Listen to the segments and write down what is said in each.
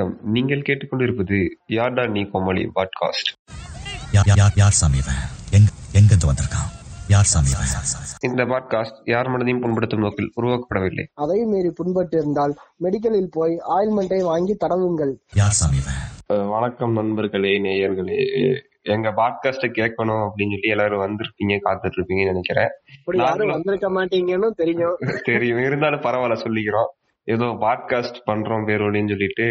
வணக்கம். நீங்கள் கேட்டுக்கொண்டிருப்பது யார்டா நீ கோமாளி பாட்காஸ்ட் யார் சாமி எங்கிருந்து வந்திருக்கான்? யார் சாமி இவன்? இந்த பாட்காஸ்ட் யார் மனதையும் புண்படுத்தும் நோக்கில் உருவாக்கப்படவில்லை. அதையும் மீறி புண்பட்டு இருந்தால் மெடிக்கலில் போய் ஆயில்மெண்டை வாங்கி தடவுங்கள். யார் சாமி வணக்கம் நண்பர்களே நேயர்களே. எங்க பாட்காஸ்ட கேட்கணும் அப்படின்னு சொல்லி எல்லாரும் வந்திருப்பீங்க காத்துட்டு இருப்பீங்கன்னு நினைக்கிறேன் யாரும் வந்திருக்க மாட்டீங்கன்னு தெரியும். தெரியும். இருந்தாலும் பரவாயில்ல சொல்லிக்கிறோம். ஏதோ பாட்காஸ்ட் பண்றோம் பேரோலின்னு சொல்லிட்டு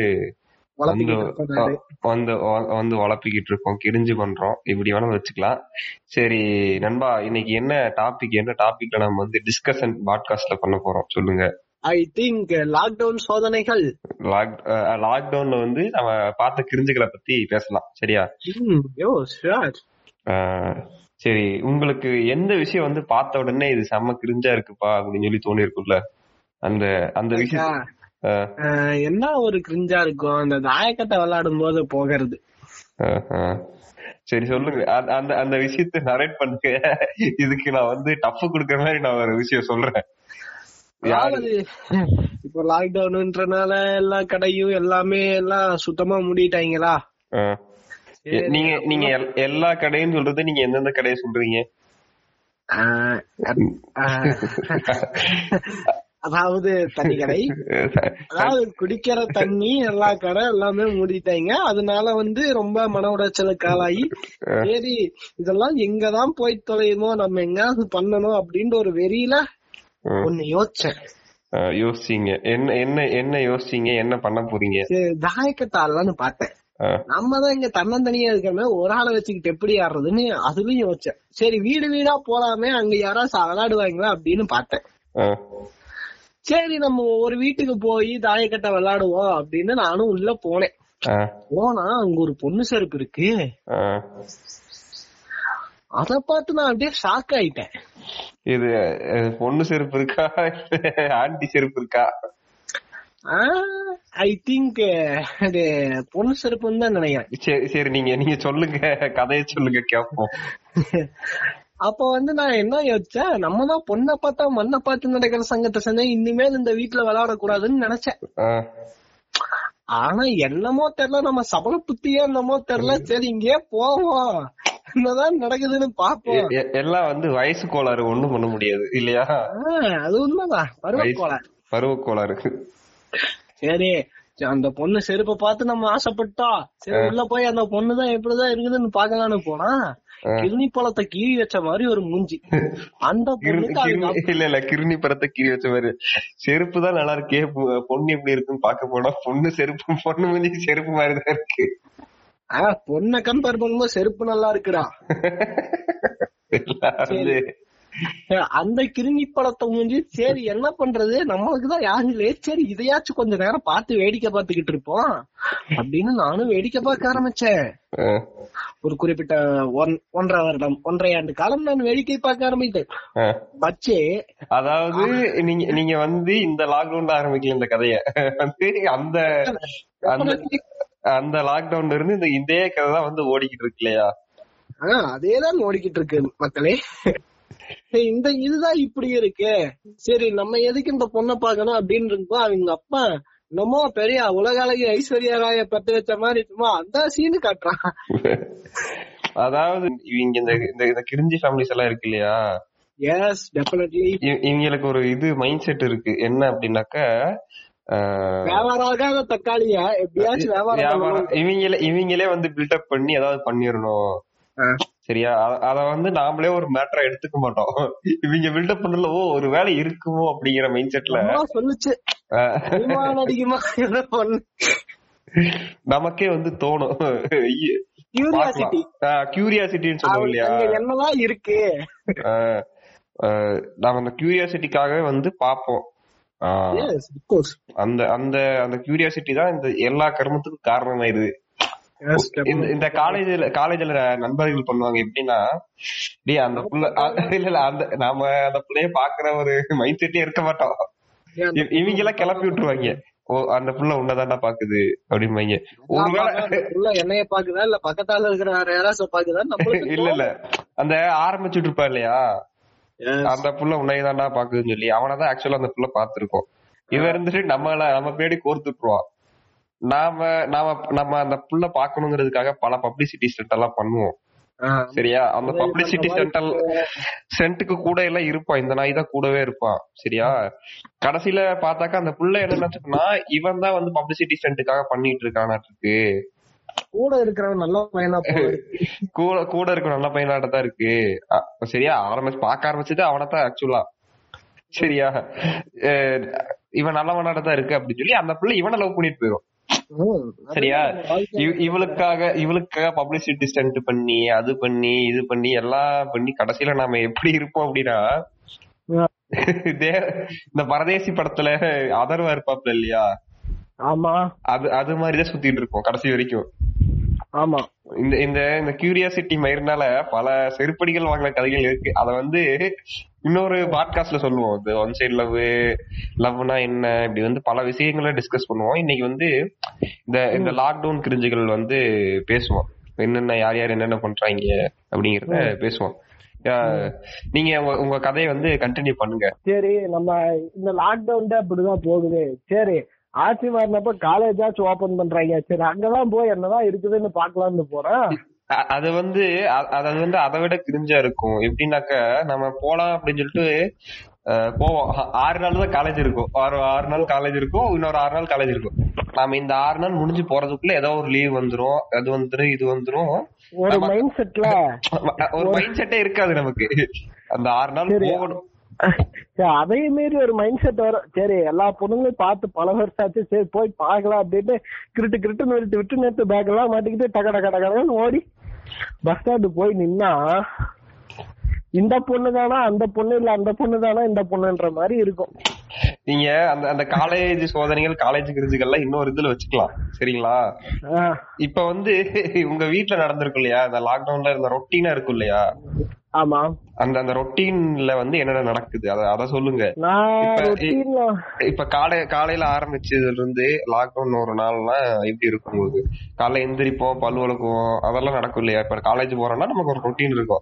வந்து. வந்து வளர்ப்பிக்கிட்டு இருக்கோம். கிரிஞ்சு பண்றோம் இப்படி வேணா வச்சுக்கலாம். சரி நண்பா இன்னைக்கு என்ன டாபிக் என்ன டாபிக்ல நம்ம வந்து டிஸ்கஷன் பாட்காஸ்ட்ல பண்ண போறோம்? சொல்லுங்க. ஐ திங்க் லாக்டவுன் சோதனைகள். லாக் லாக்டவுன்ல வந்து நம்ம பார்த்த கிரிஞ்சுகளை பத்தி பேசலாம். சரியா? சரி உங்களுக்கு எந்த விஷயம் வந்து பார்த்த உடனே இது செம்ம கிரிஞ்சா இருக்குப்பா அப்படின்னு சொல்லி தோணி இருக்குல்ல அந்த அந்த விஷயம் என்ன ஒரு கிரிஞ்சா இருக்கும் அந்த தாயக்கட்டை விளையாடும் போது போகிறது. சரி சொல்லுங்க. அந்த- அந்த விஷயத்த நரேட் பண்ணுங்க. இதுக்கு நான் வந்து டஃப் கொடுக்கற மாதிரி நான் ஒரு விஷயம் சொல்றேன். இப்போ லாக்டவுன்ன்றனால எல்லா கடையும் எல்லாமே எல்லாம் சுத்தமா மூடிட்டாங்களா நீங்க நீங்க எல்- எல்லா கடையும் சொல்றது நீங்க எந்தெந்த கடையை சொல்றீங்க? அதாவது தண்ணி கடை அதாவது குடிக்கிற தண்ணி எல்லா கடை எல்லாமே மூடிட்டாங்க. அதனால வந்து ரொம்ப மன உடைச்சலுக்கு ஆளாகி சரி இதெல்லாம் எங்கதான் போய் தொலையுமோ நம்ம எங்காவது பண்ணணும் அப்படின்ற ஒரு வெறியில. ஒண்ணு யோசிச்சேன். யோசிச்சீங்க. என்ன என்ன என்ன யோசிச்சீங்க? என்ன பண்ண போறீங்க? சரி, தாயக்கத்தாடலான்னு பார்த்தேன். நம்ம தான் இங்க தன்னந்தனியா இருக்கிறமே ஒரு ஆளை வச்சுக்கிட்டு எப்படி ஆடுறதுன்னு அதுலயும் யோசிச்சேன். சரி வீடு வீடா போலாமே அங்க யாராவது விளையாடுவாங்களா அப்படின்னு பார்த்தேன். சரி நம்ம ஒரு வீட்டுக்கு போய் தாயக்கட்டை விளையாடுவோம் அப்படின்னு நானும் உள்ள போனேன். போனா அங்க ஒரு பொண்ணு செருப்பு இருக்கு. அத பார்த்து நான் அப்படியே ஷாக் ஆயிட்டேன். இது பொண்ணு செருப்பு இருக்கா? ஆன்டி செருப்பு இருக்கா? ஐ திங்க் அது பொண்ணு செருப்புன்னு தான் நினைக்கிறேன். சரி சரி நீங்க நீங்க சொல்லுங்க. கதையை சொல்லுங்க கேப்போம். அப்ப வந்து நான் என்ன யோசிச்சேன் நம்ம தான் பொண்ணை பார்த்தா மண்ணை பார்த்து நடக்கிற சங்கத்தை செஞ்சா இனிமேல் இந்த வீட்டுல விளையாடக்கூடாதுன்னு நினைச்சேன். அஹ், ஆனா என்னமோ தெரியல நம்ம சபல புத்தியோ என்னமோ தெரியல. சரி இங்கே போவோம். என்னதான் நடக்குதுன்னு பாப்போம் எல்லாம் வந்து வயசு கோளாறு ஒண்ணும் பண்ண முடியாது இல்லையா? அது உண்மைதான். பருவக்கோளை பருவ கோளாறு. சரி சரி, அந்த பொண்ணு செருப்பை பார்த்து நம்ம ஆசைப்பட்டோம் சரி உள்ள போய் அந்த பொண்ணுதான் எப்படிதான் இருக்குதுன்னு பாக்கலாம்னு போனா கிருணி பழத்தை கீறி வச்ச மாதிரி ஒரு மூஞ்சி. அந்த இல்ல இல்ல கிருணி படத்தை கீறி வச்ச மாதிரி. செருப்பு தான் நல்லா இருக்கே பொண்ணு எப்படி இருக்குன்னு பாக்க போனா பொண்ணு செருப்பு பொண்ணு மூஞ்சி செருப்பு மாதிரி தான் இருக்கு. ஆஹ், பொண்ணை கம்பேர் பண்ணும்போது செருப்பு நல்லா இருக்குடா. அந்த கிருமி பழத்தை மூஞ்சி சரி என்ன பண்றது? நம்மளுக்குதான் யாரும் இல்லையே சரி இதையாச்சும் கொஞ்ச நேரம் பார்த்து வேடிக்கை பார்த்துக்கிட்டு இருப்போம். அப்படின்னு நானும் வேடிக்கை பார்க்க ஆரம்பிச்சேன். ஒரு குறிப்பிட்ட ஒன் ஒன்றரை வருடம் ஒன்றரை ஆண்டு காலம் நான் வேடிக்கை பார்க்க ஆரம்பித்தேன். பச்சே. அதாவது நீங்க நீங்க வந்து இந்த லாக்டவுன்ல ஆரம்பிக்கல இந்த கதைய. வந்து அந்த அந்த அந்த லாக்டவுன்ல இருந்து இந்த இதே கதை தான் வந்து ஓடிக்கிட்டு இருக்கு இல்லையா? அதேதான் ஓடிக்கிட்டு இருக்கு மக்களே. இந்த இதுதான் இப்படி இருக்கு. சரி நம்ம எதுக்கு இந்த பொண்ணை பார்க்கணும் அப்படின்னு இருக்கோம் அவங்க அப்பா என்னமோ பெரிய உலக அழகி ஐஸ்வர்யா ராய பத்து வச்ச மாதிரி சும்மா அந்த சீனு காட்டுறான். அதாவது இவங்க இந்த இந்த கிரிஞ்சி ஃபேமிலிஸ் எல்லாம் இருக்கு இல்லையா? எஸ் டெபினெட்லி இ- இவங்களுக்கு ஒரு இது மைண்ட் செட் இருக்கு. என்ன அப்படின்னாக்க தக்காளியா? எப்படியாச்சும் இவங்களே இவங்களே வந்து பில்டப் பண்ணி ஏதாவது பண்ணிடணும். சரியா? அத வந்து நாமளே ஒரு மேட்டரா எடுத்துக்க மாட்டோம். இவங்க பில்டப் பண்ணல ஓ ஒரு வேலை இருக்குமோ? அப்படிங்கிற மைண்ட் செட்ல சொல்லுச்சு. நமக்கே வந்து தோணும். கியூரியாசிட்டி கியூரியாசிட்டின்னு சொல்லுவோம் இல்லையா? என்னதான் இருக்கு? நாம அந்த கியூரியாசிட்டிக்காகவே வந்து பாப்போம் ஆஹ், Yes, of course. அந்த அந்த அந்த கியூரியாசிட்டி தான் இந்த எல்லா கர்மத்துக்கும் காரணமாயிருது இந்த காலேஜ்ல காலேஜ்ல நண்பர்கள் பண்ணுவாங்க எப்படின்னா டேய் அந்த புள்ள இல்ல இல்ல அந்த நாம அந்த புள்ளைய பாக்குற ஒரு மைண்ட் செட்டே இருக்க மாட்டோம். இவங்க எல்லாம் கிளப்பி விட்டுருவாங்க. ஓ அந்த புள்ள உன்னதாண்டா பாக்குது அப்படிம்பாங்க. ஒருவேளை உள்ள என்னைய பாக்குதா இல்ல பக்கத்தால இருக்கிற யாராச்சும் பாக்குதா? இல்ல இல்ல. அந்த ஆரம்பிச்சுட்டு இருப்பா இல்லையா. அந்த புள்ள உன்னையதாண்டா பாக்குதுன்னு சொல்லி அவனதான் ஆக்சுவலா அந்த புள்ள பாத்துருக்கோம் இவன் இருந்துட்டு நம்மள நம்ம பேடி கோர்த்துட்டுருவான் நாம நாம நம்ம அந்த புள்ள பாக்கணுங்கிறதுக்காக பல பப்ளிசிட்டி ஸ்டண்ட் எல்லாம் பண்ணுவோம். சரியா? அந்த பப்ளிசிட்டி சென்டல் சென்ட்டுக்கு கூட எல்லாம் இருப்பான் இந்த நாய் தான் கூடவே இருப்பான் சரியா? கடைசியில பார்த்தாக்கா அந்த புள்ள என்ன நினைச்சுக்கனா இவன் தான் வந்து பப்ளிசிட்டி சென்ட்டுக்காக பண்ணிட்டு இருக்கானாட்டு கூட இருக்கிறவன் நல்ல பையனா கூட கூட இருக்க நல்ல பையனாட்ட தான் இருக்கு. சரியா? ஆரம்பிச்சு பார்க்க ஆரம்பிச்சது அவனத்தான் ஆக்சுவலா சரியா? இவன் நல்லவனாட்ட தான் இருக்கு அப்படின்னு சொல்லி அந்த புள்ள இவனை லவ் பண்ணிட்டு போயிடும் சரியா? இவளுக்காக இவளுக்காக பப்ளிசிட்டி ஸ்டண்ட் பண்ணி அது பண்ணி இது பண்ணி எல்லாம் பண்ணி கடைசியில நாம எப்படி இருப்போம் அப்படின்னா இந்த பரதேசி படத்துல அதர்வா இருப்பாப்ல இல்லையா? ஆமா. அது அது மாதிரிதான் சுத்திட்டு இருப்போம் கடைசி வரைக்கும். ஆமா. இந்த இந்த இந்த கியூரியாசிட்டி மயிர்னால பல செருப்படிகள் வாங்கின கதைகள் இருக்கு. அத வந்து இன்னொரு பாட்காஸ்ட்ல சொல்லுவோம். இந்த ஒன் சைடு லவ் லவ்னா என்ன? இப்படி வந்து பல விஷயங்களை டிஸ்கஸ் பண்ணுவோம். இன்னைக்கு வந்து இந்த இந்த லாக்டவுன் கிரிஞ்சுகள் வந்து பேசுவோம். என்னென்ன யார் யார் என்னென்ன பண்றாங்க அப்படிங்கறத பேசுவோம். நீங்க உங்க கதையை வந்து கண்டினியூ பண்ணுங்க. சரி நம்ம இந்த லாக்டவுன் தான் அப்படிதான் போகுது. சரி ஆட்சி மாறினப்ப காலேஜாச்சும் ஓபன் பண்றாங்க. சரி அங்கதான் போய் என்னதான் இருக்குதுன்னு பாக்கலாம்னு போறேன். அது வந்து அது வந்து அதை விட கிரிஞ்சா இருக்கும். எப்படின்னாக்க நம்ம போலாம் அப்படின்னு சொல்லிட்டு போவோம். ஆறு நாள் தான் காலேஜ் இருக்கும். ஆறு ஆறு நாள் காலேஜ் இருக்கும். இன்னொரு ஆறு நாள் காலேஜ் இருக்கும். நாம இந்த ஆறு நாள் முடிஞ்சு போறதுக்குள்ள ஏதோ ஒரு லீவ் வந்துரும். அது வந்துரும் இது வந்துரும். ஒரு மைண்ட் செட்ல ஒரு மைண்ட் செட்டே இருக்காது நமக்கு. அந்த ஆறு நாள். போகணும். அதையும் மீறி ஒரு மைண்ட் செட் வரும் சரி எல்லா பொண்ணுங்களையும் பார்த்து பல வருஷம் ஆச்சு சரி போய் பார்க்கலாம் அப்படின்னு கிரிட்டு கிரிட்டு நிறுத்தி விட்டு நேற்று பேக் எல்லாம் மாட்டிக்கிட்டு டக டக டகன்னு ஓடி பஸ் ஸ்டாண்டு போய் நின்னா இந்த பொண்ணு தானா அந்த பொண்ணு இல்ல அந்த பொண்ணு தானா இந்த பொண்ணுன்ற மாதிரி இருக்கும். நீங்க அந்த அந்த காலேஜ் சோதனைகள் காலேஜ் கிரிஞ்சுகள்லாம் இன்னொரு இதுல வச்சுக்கலாம். சரிங்களா? இப்ப வந்து உங்க வீட்ல நடந்திருக்கும் இல்லையா? இந்த லாக்டவுன்ல இருந்த ரொட்டீனா இருக்கும் இல்லையா? ஆமா. அந்த அந்த ரொட்டீன்ல வந்து என்னென்ன நடக்குது? அத அத சொல்லுங்க. நான் இப்ப- காலை காலையில ஆரம்பிச்சதுல இருந்து லாக்டவுன் ஒரு நாள்லாம் எப்படி இருக்கும் உங்களுக்கு? காலைல எந்திரிப்போம் பல் விளக்குவோம் அதெல்லாம் நடக்கும் இல்லையா? இப்ப காலேஜ் போறோம்னா நமக்கு ஒரு ரொட்டீன் இருக்கும்.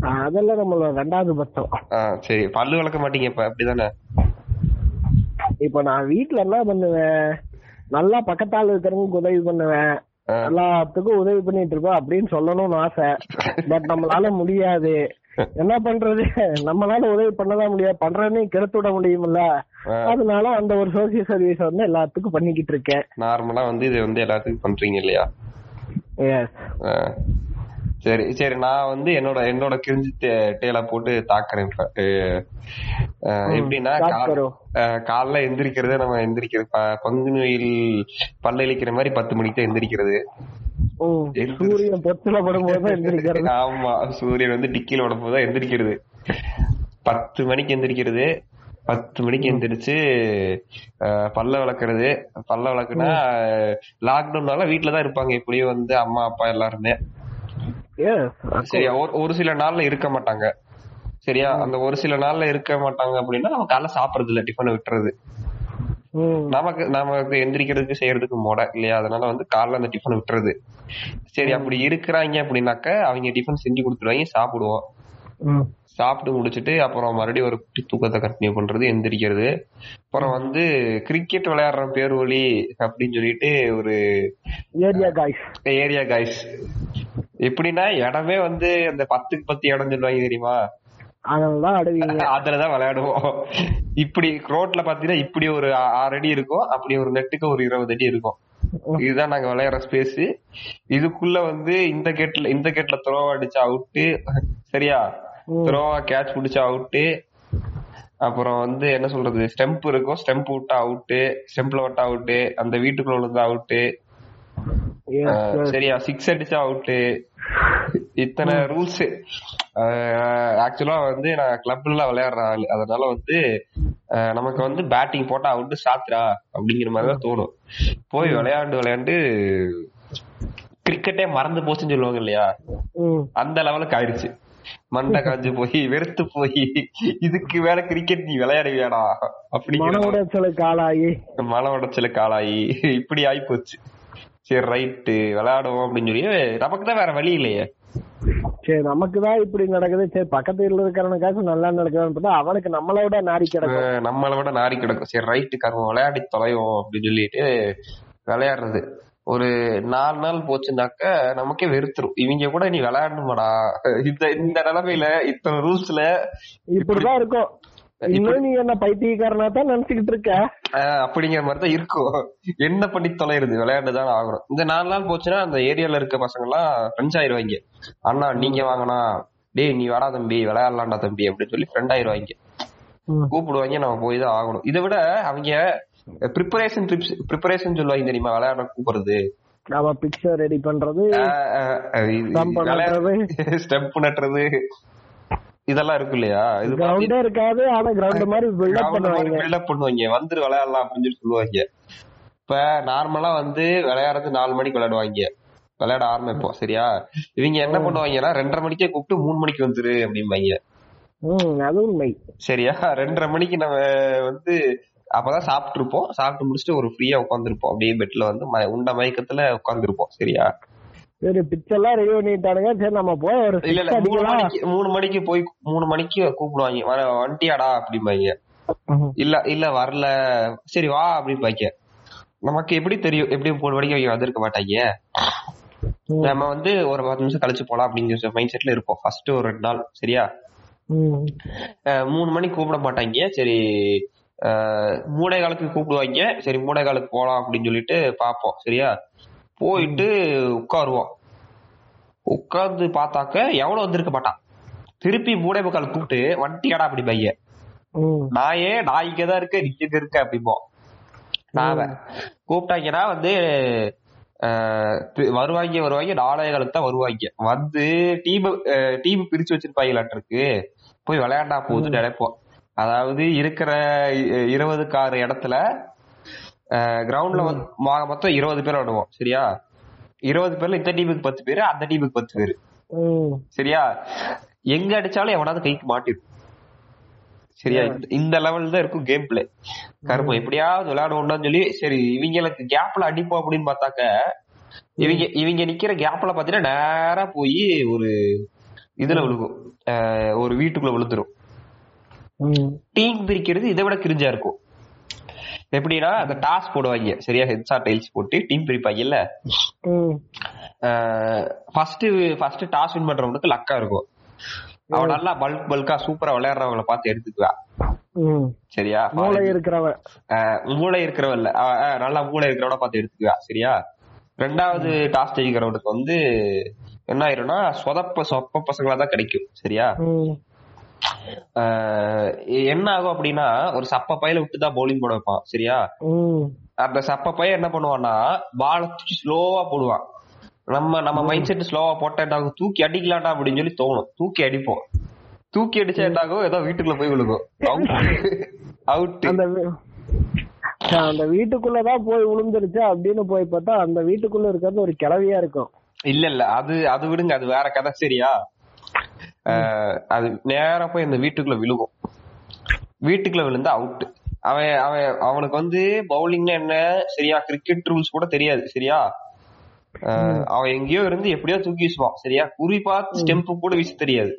அதெல்லாம் நம்மளோட ரெண்டாவது பட்சம். சரி. பல்லு விளக்க மாட்டீங்க இப்ப அப்படிதானே? இப்ப நான் வீட்ல என்ன பண்ணுவேன்? நல்லா பக்கத்தால இருக்கிறவங்களுக்கு உதவி பண்ணுவேன். எல்லாத்துக்கும் உதவி பண்ணிட்டு இருப்போம் அப்படின்னு சொல்லணும்னு ஆசை. பட் நம்மளால முடியாது. என்ன பண்றது? நம்மளால உதவி பண்ணதான் முடியாது. பண்றேன்னு கெடுத்து விட முடியுமில்ல. அதனால அந்த ஒரு சோசியல் சர்வீஸ் வந்து எல்லாத்துக்கும் பண்ணிக்கிட்டு இருக்கேன். நார்மலா வந்து இது வந்து எல்லாத்துக்கும் பண்றீங்க இல்லையா? எஸ். சரி சரி நான் வந்து என்னோட என்னோட கிரிஞ்சு டேல போட்டு தாக்குறேன் எப்படின்னா காலைல எந்திரிக்கிறதே நம்ம எந்திரிக்கிறது ப- பங்குனி வெயில் பல்ல மாதிரி பத்து மணிக்கு தான் எந்திரிக்கிறது. சூரியன் பொத்துல படும்போது எந்திரிக்கிறது. ஆமா சூரியன் வந்து டிக்கில விட போதா எந்திரிக்கிறது. பத்து மணிக்கு எந்திரிக்கிறது. பத்து மணிக்கு எந்திரிச்சு பல்ல விளக்குறது பல்ல விளக்குனா லாக்டவுன்னால வீட்டுல தான் இருப்பாங்க. எப்படியும் வந்து அம்மா அப்பா எல்லாருமே. சரியா? ஒரு சில நாள்ல இருக்க மாட்டாங்க. சரியா? அந்த ஒரு சில நாள்ல இருக்க மாட்டாங்க அப்படின்னா நம்ம காலைல சாப்பிடுறது இல்ல டிஃபனை விட்டுறது. ம் நமக்கு நமக்கு எந்திரிக்கிறதுக்கு செய்யறதுக்கு மொட இல்லையா? அதனால வந்து காலைல அந்த டிஃபன் விட்டுறது. சரி அப்படி இருக்கிறாங்க அப்படின்னாக்க அவங்க டிஃபன் செஞ்சு கொடுத்துருவாங்க சாப்பிடுவோம். சாப்பிட்டு முடிச்சிட்டு அப்புறம் மறுபடியும் ஒரு குட்டி தூக்கத்தை கண்டினியூ பண்றது எந்திரிக்கிறது. அப்புறம் வந்து கிரிக்கெட் விளையாடுற பேர் வழி அப்படின்னு சொல்லிட்டு ஒரு ஏரியா காய்ஸ் ஏரியா கைஸ் எப்படின்னா இடமே வந்து அந்த பத்துக்கு பத்து இடம் சொல்லுவாங்க தெரியுமா? அதனாலதான் அடுவீங்க அதுலதான் விளையாடுவோம். இப்படி ரோட்ல பாத்தீங்கன்னா இப்படி ஒரு ஆறு அடி இருக்கும். அப்படி ஒரு நெட்டுக்கு ஒரு இருபது அடி இருக்கும். இதுதான் நாங்க விளையாடுற ஸ்பேஸ் இதுக்குள்ள வந்து இந்த கேட்ல இந்த கேட்ல த்ரோ அடிச்சா அவுட்டு சரியா? த்ரோவா கேட்ச் பிடிச்சா அவுட்டு அப்புறம் வந்து என்ன சொல்றது? ஸ்டெம்ப் இருக்கும். ஸ்டெம்ப் விட்டா அவுட்டு ஸ்டெம்ப்ல விட்டா அவுட்டு அந்த வீட்டுக்குள்ள விழுந்தா அவுட்டு சரியா? சிக்ஸ் அடிச்சா அவுட்டு இத்தனை ரூல்ஸ் ஆக்சுவலா வந்து நான் கிளப்ல விளையாடுற ஆளு. அதனால வந்து நமக்கு வந்து பேட்டிங் போட்டா அவுட்டு சாத்துறா அப்படிங்கிற மாதிரி தான் தோணும். போய் விளையாண்டு விளையாண்டு கிரிக்கெட்டே மறந்து போச்சுன்னு சொல்லுவாங்க இல்லையா? அந்த லெவலுக்கு ஆயிடுச்சு. மண்டை காஞ்சு போய் வெறுத்து போய் இதுக்கு வேற கிரிக்கெட் நீ விளையாடுவியாடா மன அப்படிங்கிற உடைச்சலுக்கு ஆளாகி மன உடைச்சலுக்கு ஆளாயி இப்படி ஆயி போச்சு சரி ரைட்டு விளையாடுவோம் அப்படின்னு சொல்லி. நமக்கு தான் வேற வழி இல்லையே. சரி நமக்கு தான் இப்படி நடக்குது. சரி பக்கத்து வீட்டுல இருக்கிறவனுக்காச்சும் நல்லா நடக்குதுன்னு பார்த்தா அவனுக்கு நம்மளை விட நாரி கிடக்கும். நம்மளை விட நாரி கிடக்கும். சரி ரைட்டு கருவம் விளையாடி தொலைவோம் அப்படின்னு சொல்லிட்டு விளையாடுறது. ஒரு நாலு நாள் போச்சுனாக்க நமக்கே வெறுத்துரும். இவங்க கூட நீ விளையாடணுமாடா? இந்த இந்த நிலைமையில இத்தனை ரூல்ஸ்ல இப்படிதான் இருக்கும். இன்னும் நீ என்ன பைத்தியக்காரனா தான் நினைச்சுக்கிட்டு இருக்க? அப்படிங்கிற மாதிரி தான் இருக்கும். என்ன பண்ணி தொலைறது? விளையாண்டுதான் ஆகணும். இந்த நாலு நாள் போச்சுன்னா அந்த ஏரியால இருக்க பசங்க எல்லாம் ஃப்ரெண்ட்ஸ் ஆயிருவாங்க. அண்ணா நீங்க வாங்கண்ணா. டேய் நீ வாடா தம்பி விளையாடலாம்டா தம்பி அப்படின்னு சொல்லி ஃப்ரெண்ட் ஆயிருவாங்க. கூப்பிடுவாங்க நம்ம போய் தான் ஆகணும். இதை விட அவங்க ப்ரிப்பரேஷன் ட்ரிப்ஸ் ப்ரிப்பரேஷன் சொல்லுவாங்க தெரியுமா? விளையாட கூப்பிடுறது. அவ பிக்சர் ரெடி பண்றது. ஸ்டெப் நட்டுறது. இதெல்லாம் இருக்கு இல்லையா? இது கிரவுண்டே இருக்காது ஆனா கிரவுண்ட் மாதிரி பில்டப் பண்ணுவாங்க. பில்டப் பண்ணுவாங்க. வந்துரு விளையாடலாம் அப்படின்னு சொல்லி சொல்லுவாங்க. இப்ப நார்மலா வந்து விளையாடுறது நாலு மணிக்கு விளையாடுவாங்க. விளையாட ஆரம்பிப்போம் சரியா? இவங்க என்ன பண்ணுவாங்கன்னா ரெண்டரை மணிக்கே கூப்பிட்டு மூணு மணிக்கு வந்துரு அப்படிம்பாங்க. அது உண்மை. சரியா? ரெண்டரை மணிக்கு நம்ம வந்து அப்பதான் சாப்பிட்டு இருப்போம் சாப்பிட்டு முடிச்சுட்டு ஒரு ஃப்ரீயா உட்காந்துருப்போம் அப்படியே பெட்ல வந்து உண்ட மயக்கத்துல உட்காந்துருப்போம் சரியா? சரி பிக்சர்லாம் ரெடி பண்ணிட்டானுங்க. சரி நம்ம போய் ஒரு இல்ல இல்ல மூணு மணிக்கு மூணு மணிக்கு போய் மூணு மணிக்கு கூப்பிடுவாங்க. வர வந்துட்டியாடா அப்படிம்பாங்க. இல்ல இல்ல வரல. சரி வா அப்படிம்பாங்க. நமக்கு எப்படி தெரியும் எப்படி மூணு மணிக்கு அவங்க வந்திருக்க மாட்டாங்க. நம்ம வந்து ஒரு பத்து நிமிஷம் கழிச்சு போலாம் அப்படிங்கிற மைண்ட் செட்ல இருப்போம். ஃபர்ஸ்ட் ஒரு ரெண்டு நாள் சரியா? மூணு மணிக்கு கூப்பிட மாட்டாங்க. சரி மூணே காலுக்கு கூப்பிடுவாங்க. சரி மூணே காலுக்கு போலாம் அப்படின்னு சொல்லிட்டு பாப்போம் சரியா? போயிட்டு உட்காருவோம். உட்கார்ந்து பார்த்தாக்க எவ்வளவு வந்திருக்க மாட்டான். திருப்பி மூணே முக்கால் கூப்பிட்டு வண்டியாடா அப்படி பைய. நாயே நான் இங்கதான் இருக்க நீ இங்க இருக்க? அப்படிம்போம். நாம கூப்பிட்டாங்கன்னா வந்து வருவாங்க வருவாங்க நாளைய காலத்து தான் வருவாங்க வந்து டீம் டீம் பிரிச்சு வச்சிருப்பாங்களாட்டு இருக்கு போய் விளையாண்டா போகுதுன்னு நினைப்போம். அதாவது இருக்கிற இருபது கார் இடத்துல கிரவுண்ட்ல மொத்தம் இருபது பேர் விடுவோம் சரியா? இருபது பேர்ல இந்த டீமுக்கு பத்து பேரு அந்த டீமுக்கு பத்து பேரு. சரியா? எங்க அடிச்சாலும் எவனாவது கைக்கு மாட்டிடும். சரியா? இந்த- லெவல் தான் இருக்கும் கேம் பிளே கருப்பம் எப்படியாவது விளையாடுவோம்னு சொல்லி சரி இவங்களுக்கு கேப்ல அடிப்போம் அப்படின்னு பார்த்தாக்க இவங்க இவங்க நிக்கிற கேப்ல பாத்தீங்கன்னா நேரா போய் ஒரு இதுல விழுகும். ஒரு வீட்டுக்குள்ள விழுந்துரும். டீம் பிரிக்கிறது இதை விட கிரிஞ்சா இருக்கும். எப்படின்னா அந்த டாஸ் போடுவாங்க. சரியா? ஹெட்ஸா டைல்ஸ் போட்டு டீம் பிரிப்பாங்கல்ல? ம். ஃபர்ஸ்ட் ஃபர்ஸ்ட் டாஸ் வின் பண்றவனுக்கு லக்கா இருக்கும். அவன் நல்லா பல்க் பல்கா சூப்பரா விளையாடுறவங்கள பார்த்து எடுத்துக்குவா. சரியா? மூளை இருக்கிறவன் அஹ் மூளை அவன், அஹ் நல்லா மூளை இருக்கிறவன பார்த்து எடுத்துக்குவா. சரியா? ரெண்டாவது டாஸ் ஜெயிக்கிறவனுக்கு வந்து என்ன ஆயிரும்னா சொதப்ப சொப்ப பசங்களா தான் கிடைக்கும். சரியா? என்ன ஆகும் அப்படின்னா ஒரு சப்ப பையில விட்டு தான் பவுலிங் போட வைப்பான் சரியா. அந்த சப்ப பையன் என்ன பண்ணுவான்னா பால தூக்கி ஸ்லோவா போடுவான். நம்ம நம்ம மைண்ட் செட் ஸ்லோவா போட்டா என்ன? தூக்கி அடிக்கலாம்டா அப்படின்னு சொல்லி தோணும். தூக்கி அடிப்போம். தூக்கி அடிச்சா என்ன ஆகும்? ஏதோ வீட்டுக்குள்ள போய் விழுகும். அவுட் அந்த வீட்டுக்குள்ளதான் போய் விழுந்துருச்சு அப்படின்னு போய் பார்த்தா அந்த வீட்டுக்குள்ள இருக்கிறது ஒரு கிளவியா இருக்கும். இல்ல இல்ல. அது அது விடுங்க. அது வேற கதை சரியா? அது நேரா போய் இந்த வீட்டுக்குள்ள விழுகும். வீட்டுக்குள்ள விழுந்தா அவுட் அவன் அவன் அவனுக்கு வந்து பவுலிங்னா என்ன? சரியா கிரிக்கெட் ரூல்ஸ் கூட தெரியாது சரியா? அவன் எங்கேயோ இருந்து எப்படியோ தூக்கி வீசுவான் சரியா? குறிப்பா ஸ்டெம்ப் கூட வீச தெரியாது.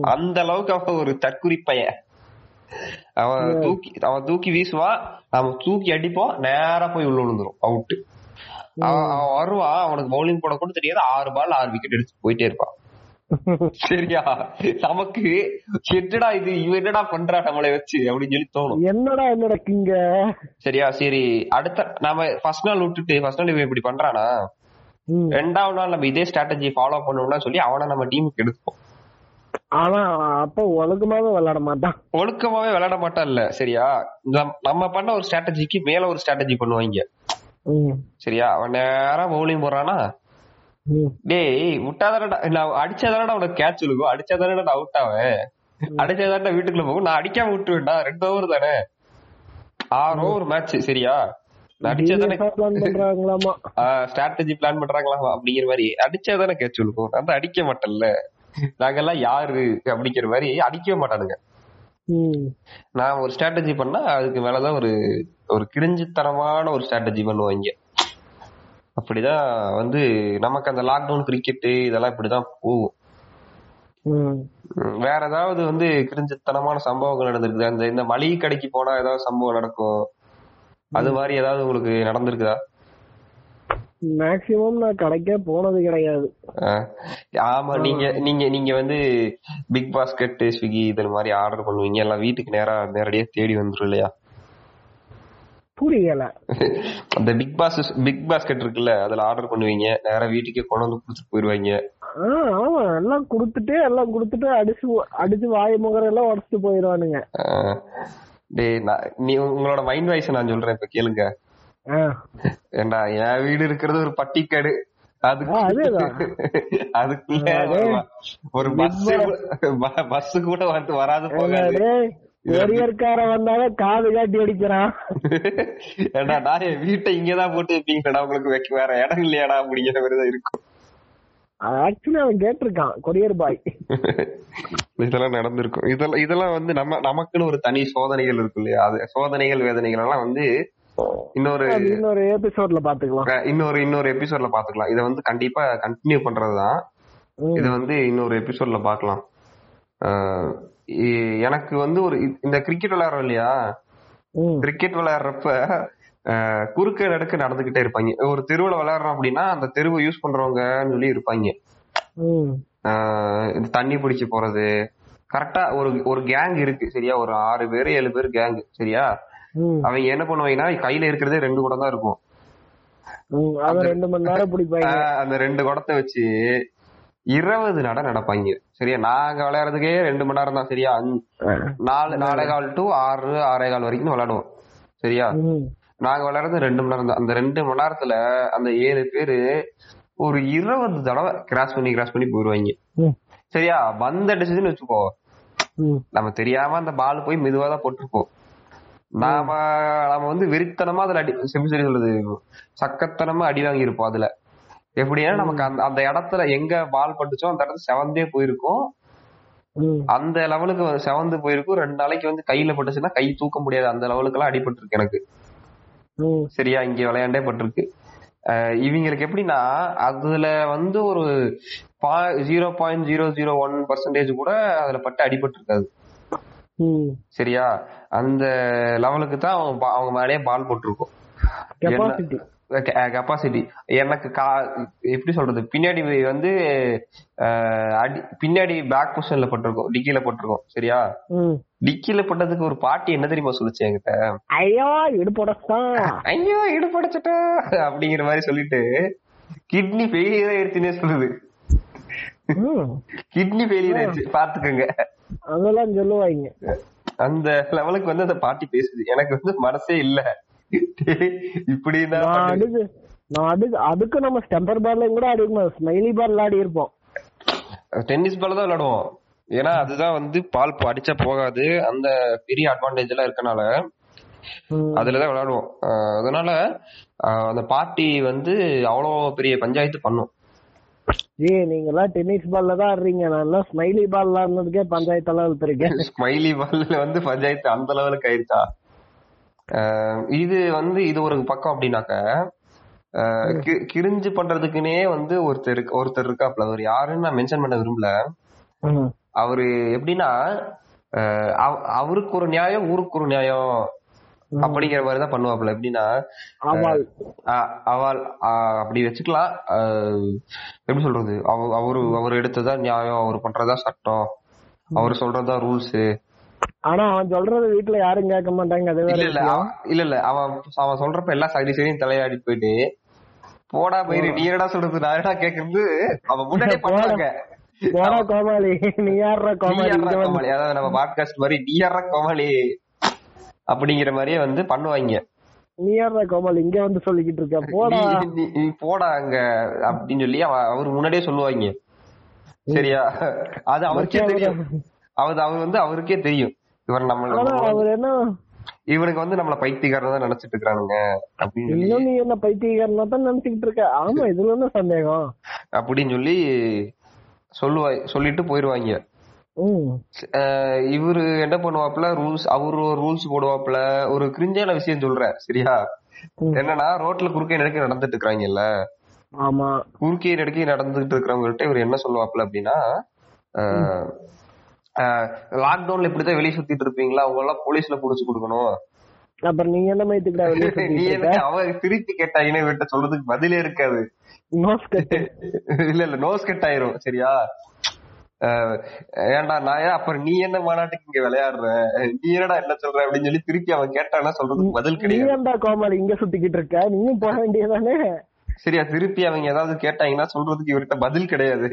அந்த அளவுக்கு அவன் ஒரு தற்குறி பையன். அவன் தூக்கி அவன் தூக்கி வீசுவான் அவன் தூக்கி அடிப்பான் நேரா போய் உள்ள விழுந்துரும் அவுட் அவன் அவன் வருவான் அவனுக்கு பவுலிங் போட கூட தெரியாது ஆறு பால் ஆறு விக்கெட் எடுத்து போயிட்டே இருப்பான். சரியா? நமக்கு என்னடா இது? இவன் என்னடா பண்றா நம்மளை வச்சு? அப்படின்னு சொல்லி தோணும். என்னடா என்னடா கிங்க? சரியா சரி. அடுத்த நாம ஃபர்ஸ்ட் நாள் விட்டுட்டு ஃபர்ஸ்ட் நாள் இவன் இப்படி பண்றானா. ரெண்டாவது நாள் நம்ம இதே ஸ்ட்ராட்டஜி ஃபாலோ பண்ணணும்னா சொல்லி அவனை நம்ம டீமுக்கு எடுப்போம். ஆனா அப்ப ஒழுக்கமாவே விளையாட மாட்டான். ஒழுக்கமாவே விளையாட மாட்டான் இல்ல. சரியா? நம்- நம்ம பண்ண ஒரு ஸ்ட்ராட்டஜிக்கு மேல ஒரு ஸ்ட்ராட்டஜி பண்ணுவாங்க. சரியா? அவன் நேரா பவுலிங் போடுறானா ம். டேய் விட்டாதானடா நான் அடிச்சாதானடா உனக்கு கேட்ச் விழுகும் அடிச்சாதானடா அவுட் ஆவேன். அடிச்சாதானடா வீட்டுக்குள்ள போகும். நான் அடிக்காம விட்டுருவேன்டா. ரெண்டு ஓவர் தானே. ஆறு ஓவர் மேட்ச் சரியா? நான் பண்றாங்களாமா? ஸ்ட்ராட்டஜி பிளான் பண்றாங்களா அப்படிங்கிற மாதிரி. அடிச்சாதானே கேட்ச் விழுகும் நான் அடிக்க மாட்டேன்ல. நாங்கெல்லாம் யாரு அப்படிங்கிற மாதிரி அடிக்கவே மாட்டானுங்க. நான் ஒரு ஸ்ட்ராட்டஜி பண்ணா அதுக்கு மேலதான் ஒரு ஒரு கிரிஞ்சித்தனமான ஒரு ஸ்ட்ராட்டஜி பண்ணுவாங்க அப்படிதான் வந்து நமக்கு அந்த லாக்டவுன் கிரிக்கெட் இதெல்லாம் இப்படிதான் போகும். வேற ஏதாவது வந்து கிரிஞ்சித்தனமான சம்பவங்கள் நடந்திருக்குதா? இந்த இந்த மளிகை கடைக்கு போனா ஏதாவது சம்பவம் நடக்கும் அது மாதிரி ஏதாவது உங்களுக்கு நடந்திருக்குதா? மேக்சிமம் நான் கடைக்கே போனது கிடையாது. ஆமா நீங்க நீங்க நீங்க வந்து பிக் பாஸ்கெட் ஸ்விக்கி இது மாதிரி ஆர்டர் பண்ணுவீங்க. எல்லாம் வீட்டுக்கு நேரா நேரடியா தேடி வந்துரும் இல்லையா? புரியல. அந்த பிக் பாஸ் பிக் பாஸ்கெட் இருக்குல்ல அதுல ஆர்டர் பண்ணுவீங்க. நேரா வீட்டுக்கே கொண்டு வந்து கொடுத்துட்டு போயிருவாங்க. ஆமா எல்லாம் குடுத்துட்டு எல்லாம் குடுத்துட்டு அடிச்சு அடிச்சு வாய் முகர எல்லாம் உடச்சிட்டு போயிருவானுங்க. டேய் நீ உங்களோட மைண்ட் வாய்ஸ் நான் சொல்றேன் இப்ப கேளுங்க. ஏண்டா என் வீடு இருக்கிறது ஒரு பட்டிக்காடு. அதுக்குள்ள அதே. ஒரு பஸ் பஸ். கூட வந்து வராது போகாது. டேய், கொரியர்காரன் வந்தாலும் காது காட்டி அடிக்கிறான். ஏண்டா நான் என் வீட்டை இங்கதான் போட்டு வைப்பீங்கடா உங்களுக்கு வைக்க வேற இடம் இல்லையாடா? அப்படிங்கிற மாதிரி தான் இருக்கும். ஆக்சுவலி அவன் கேட்டிருக்கான் கொரியர் பாய். இதெல்லாம் நடந்திருக்கும். இதெல்லாம் இதெல்லாம் வந்து நம்ம நமக்குன்னு ஒரு தனி சோதனைகள் இருக்கும் இல்லையா? அது சோதனைகள் வேதனைகள் எல்லாம் வந்து இன்னொரு இன்னொரு எபிசோட்ல பாத்துக்கலாம். இன்னொரு இன்னொரு எபிசோட்ல பாத்துக்கலாம். இதை வந்து கண்டிப்பா கண்டினியூ பண்றதுதான். இது வந்து இன்னொரு எபிசோட்ல பார்க்கலாம் ஆஹ் எனக்கு வந்து ஒரு இந்த கிரிக்கெட் விளையாடுறோம் இல்லையா? கிரிக்கெட் விளையாடுறப்ப குறுக்க நடுக்க நடந்துகிட்டே இருப்பாங்க. ஒரு தெருவுல விளையாடுறோம் அப்படின்னா அந்த தெருவை யூஸ் பண்றவங்கன்னு சொல்லி இருப்பாங்க. தண்ணி பிடிக்க போறது. கரெக்டா ஒரு ஒரு கேங் இருக்கு சரியா? ஒரு ஆறு பேர் ஏழு பேர் கேங் சரியா? அவங்க என்ன பண்ணுவாங்கன்னா கையில இருக்கிறதே ரெண்டு குடம் தான் இருக்கும். அந்த ரெண்டு குடத்தை வச்சு இருபது நட நடப்பாங்க. சரியா? நாங்க விளையாடுறதுக்கே ரெண்டு மணி நேரம் தான் சரியா? நாலு நாலே கால் டு ஆறு ஆறே கால் வரைக்கும் விளையாடுவோம் சரியா? நாங்க விளையாடுறது ரெண்டு மணி நேரம் தான். அந்த ரெண்டு மணி நேரத்துல அந்த ஏழு பேரு ஒரு இருபது தடவை கிராஸ் பண்ணி கிராஸ் பண்ணி போயிருவாங்க. சரியா? பந்து அடிச்சதுன்னு வச்சுக்கோ. நம்ம தெரியாம அந்த பால் போய் மெதுவா தான் போட்டிருப்போம். நாம நம்ம வந்து வெறித்தனமா அதுல அடி எப்படி சொல்லி சொல்றது? சக்கத்தனமா அடி வாங்கியிருப்போம் அதுல. எப்படின்னா நமக்கு அந்த அந்த இடத்துல எங்க பால் பட்டுச்சோ அந்த இடத்துல செவந்தே போயிருக்கும். அந்த லெவலுக்கு வந்து செவந்து போயிருக்கும். ரெண்டு நாளைக்கு வந்து கையில பட்டுச்சுன்னா கை தூக்க முடியாது. அந்த லெவலுக்கு எல்லாம் அடிபட்டு இருக்கு எனக்கு சரியா இங்க விளையாண்டே பட்டிருக்கு. இவங்களுக்கு எப்படின்னா அதுல வந்து ஒரு zero point zero zero one percentage கூட அதுல பட்டு அடிபட்டு இருக்காது. சரியா? அந்த லெவலுக்கு தான் அவங்க அவங்க மேலேயே பால் போட்டிருக்கும். கெப்பாசிட்டி எனக்கு கா எப்படி சொல்றது? பின்னாடி வந்து அடி பின்னாடி பேக் பொசிஷன்ல போட்டிருக்கோம். டிக்கில போட்டிருக்கோம். சரியா. டிக்கில போட்டதுக்கு ஒரு பாட்டி என்ன தெரியுமா சொல்லுச்சு என்கிட்ட? ஐயோ இடுபடத்தான் ஐயோ இடுபடைச்சிட்டா அப்படிங்கிற மாதிரி சொல்லிட்டு கிட்னி ஃபெயிலியர் ஆயிடுச்சுன்னே சொல்லுது. கிட்னி ஃபெயிலியர் ஆயிடுச்சு. பாத்துக்கோங்க அதெல்லாம் சொல்லுவாங்க. அந்த லெவலுக்கு வந்து அந்த பாட்டி பேசுது. எனக்கு வந்து மனசே இல்ல. இப்படின்னா நான் அடுத்து அதுக்கு நம்ம ஸ்டெம்பர் பால்லையும் கூட அடிக்கணும் ஸ்மைலி பால் ஆடி இருப்போம். டென்னிஸ் பால் தான் விளையாடுவோம். ஏன்னா அதுதான் வந்து பால் அடிச்சா போகாது. அந்த பெரிய அட்வான்டேஜ் எல்லாம் இருக்கனால. அதுலதான் விளையாடுவோம். அதனால அந்த பாட்டி வந்து அவ்வளோ பெரிய பஞ்சாயத்து பண்ணும். ஏய் நீங்க எல்லாம் டென்னிஸ் பால்ல தான் ஆடுறீங்க. நான் எல்லாம் ஸ்மைலி பால் ஆடுனதுக்கே பஞ்சாயத்து எல்லாம் ஸ்மைலி பால்ல வந்து பஞ்சாயத்து அந்த லெவலுக்கு ஆயிருச்சா? இது வந்து இது ஒரு பக்கம் அப்படின்னாக்க கிரிஞ்சு பண்றதுக்குன்னே வந்து ஒருத்தர் ஒருத்தர் இருக்காப்ல அவர் யாருன்னு நான் மென்ஷன் பண்ண விரும்பல. அவரு எப்படின்னா அவருக்கு ஒரு நியாயம் ஊருக்கு ஒரு நியாயம் அப்படிங்கிற மாதிரி தான் பண்ணுவாப்ல எப்படின்னா அவள் அப்படி வச்சுக்கலாம். எப்படி சொல்றது? அவ- அவரு அவர் எடுத்ததா நியாயம் அவர் பண்றதா சட்டம் அவர் சொல்றதா ரூல்ஸ் ஆனா அவன் சொல்றது வீட்டுல யாரும் கேட்க மாட்டாங்க. அது வேற இல்ல இல்ல. இல்ல அவன் அவன் சொல்றப்ப எல்லாம் சரி சரியும் தலையாடி போயிட்டு போடா போயிரு நீ என்னடா சொல்றது? நான் என்னடா கேக்குறது? அவன் முன்னாடியே பண்ணுவாங்க போடா கோமாளி. நீ யார்ற நீ கோமாளி? அதாவது நம்ம பாட்காஸ்ட் மாதிரி நீ யார்றா கோமாளி? அப்படிங்கிற மாதிரியே வந்து பண்ணுவாங்க. நீ யார்ற கோமாளி? இங்க வந்து சொல்லிக்கிட்டு இருக்க. போடா. நீ- போடா அங்க அப்படின்னு சொல்லி அவ- அவர் முன்னாடியே சொல்லுவாங்க. சரியா? அது அவருக்கே தெரியும். அது அவர் வந்து அவருக்கே தெரியும். இவர் நம்ம அவர் என்ன? இவனுக்கு வந்து நம்மள பைத்தியக்காரன் தான் நினைச்சிட்டு இருக்கானுங்க அப்படின்னு நீ என்ன பைத்தியக்காரனா தான் நினைச்சுக்கிட்டு இருக்க ஆமா இதுல என்ன சந்தேகம்? அப்படின்னு சொல்லி சொல்லுவா சொல்லிட்டு போயிருவாங்க. இவரு என்ன பண்ணுவாப்ல ரூல்ஸ் அவரு ஒரு ரூல்ஸ் போடுவாப்ல ஒரு கிரிஞ்சான விஷயம் சொல்றேன் சரியா. என்னன்னா ரோட்ல குறுக்கே நெடுக்க நடந்துட்டு இருக்காங்கல்ல ஆமா. குறுக்கே நெடுக்கே நடந்துட்டு இருக்கிறவங்கள்ட்ட இவர் என்ன சொல்லுவாப்ல அப்படின்னா லாக்டவுன்ல இப்படிதான் வெளியே சுத்திட்டு இருப்பீங்களா? அவங்க எல்லாம் போலீஸ்ல புடிச்சு கொடுக்கணும். அப்புறம் நீங்க என்ன வெளியே நீ சுத்திட்டு எனக்கு இருக்க? அவ திருப்பி கேட்டா இவன்கிட்ட சொல்றதுக்கு பதிலே இருக்காது. இல்ல இல்ல நோஸ் கட் ஆயிரும் சரியா? ஏன்டா நான் அப்புறம் நீ என்ன மாநாட்டுக்கு இங்க விளையாடுற? நீ என்னடா என்ன சொல்ற அப்படின்னு சொல்லி திருப்பி அவன் கேட்டானா சொல்றதுக்கு பதில் நீ கிடையாது. ஏன்டா கோமாளி இங்க சுத்திக்கிட்டு இருக்க? நீயும் போக வேண்டியதானே சரியா திருப்பி அவங்க ஏதாவது கேட்டாங்கன்னா சொல்றதுக்கு இவர்கிட்ட பதில் கிடையாது.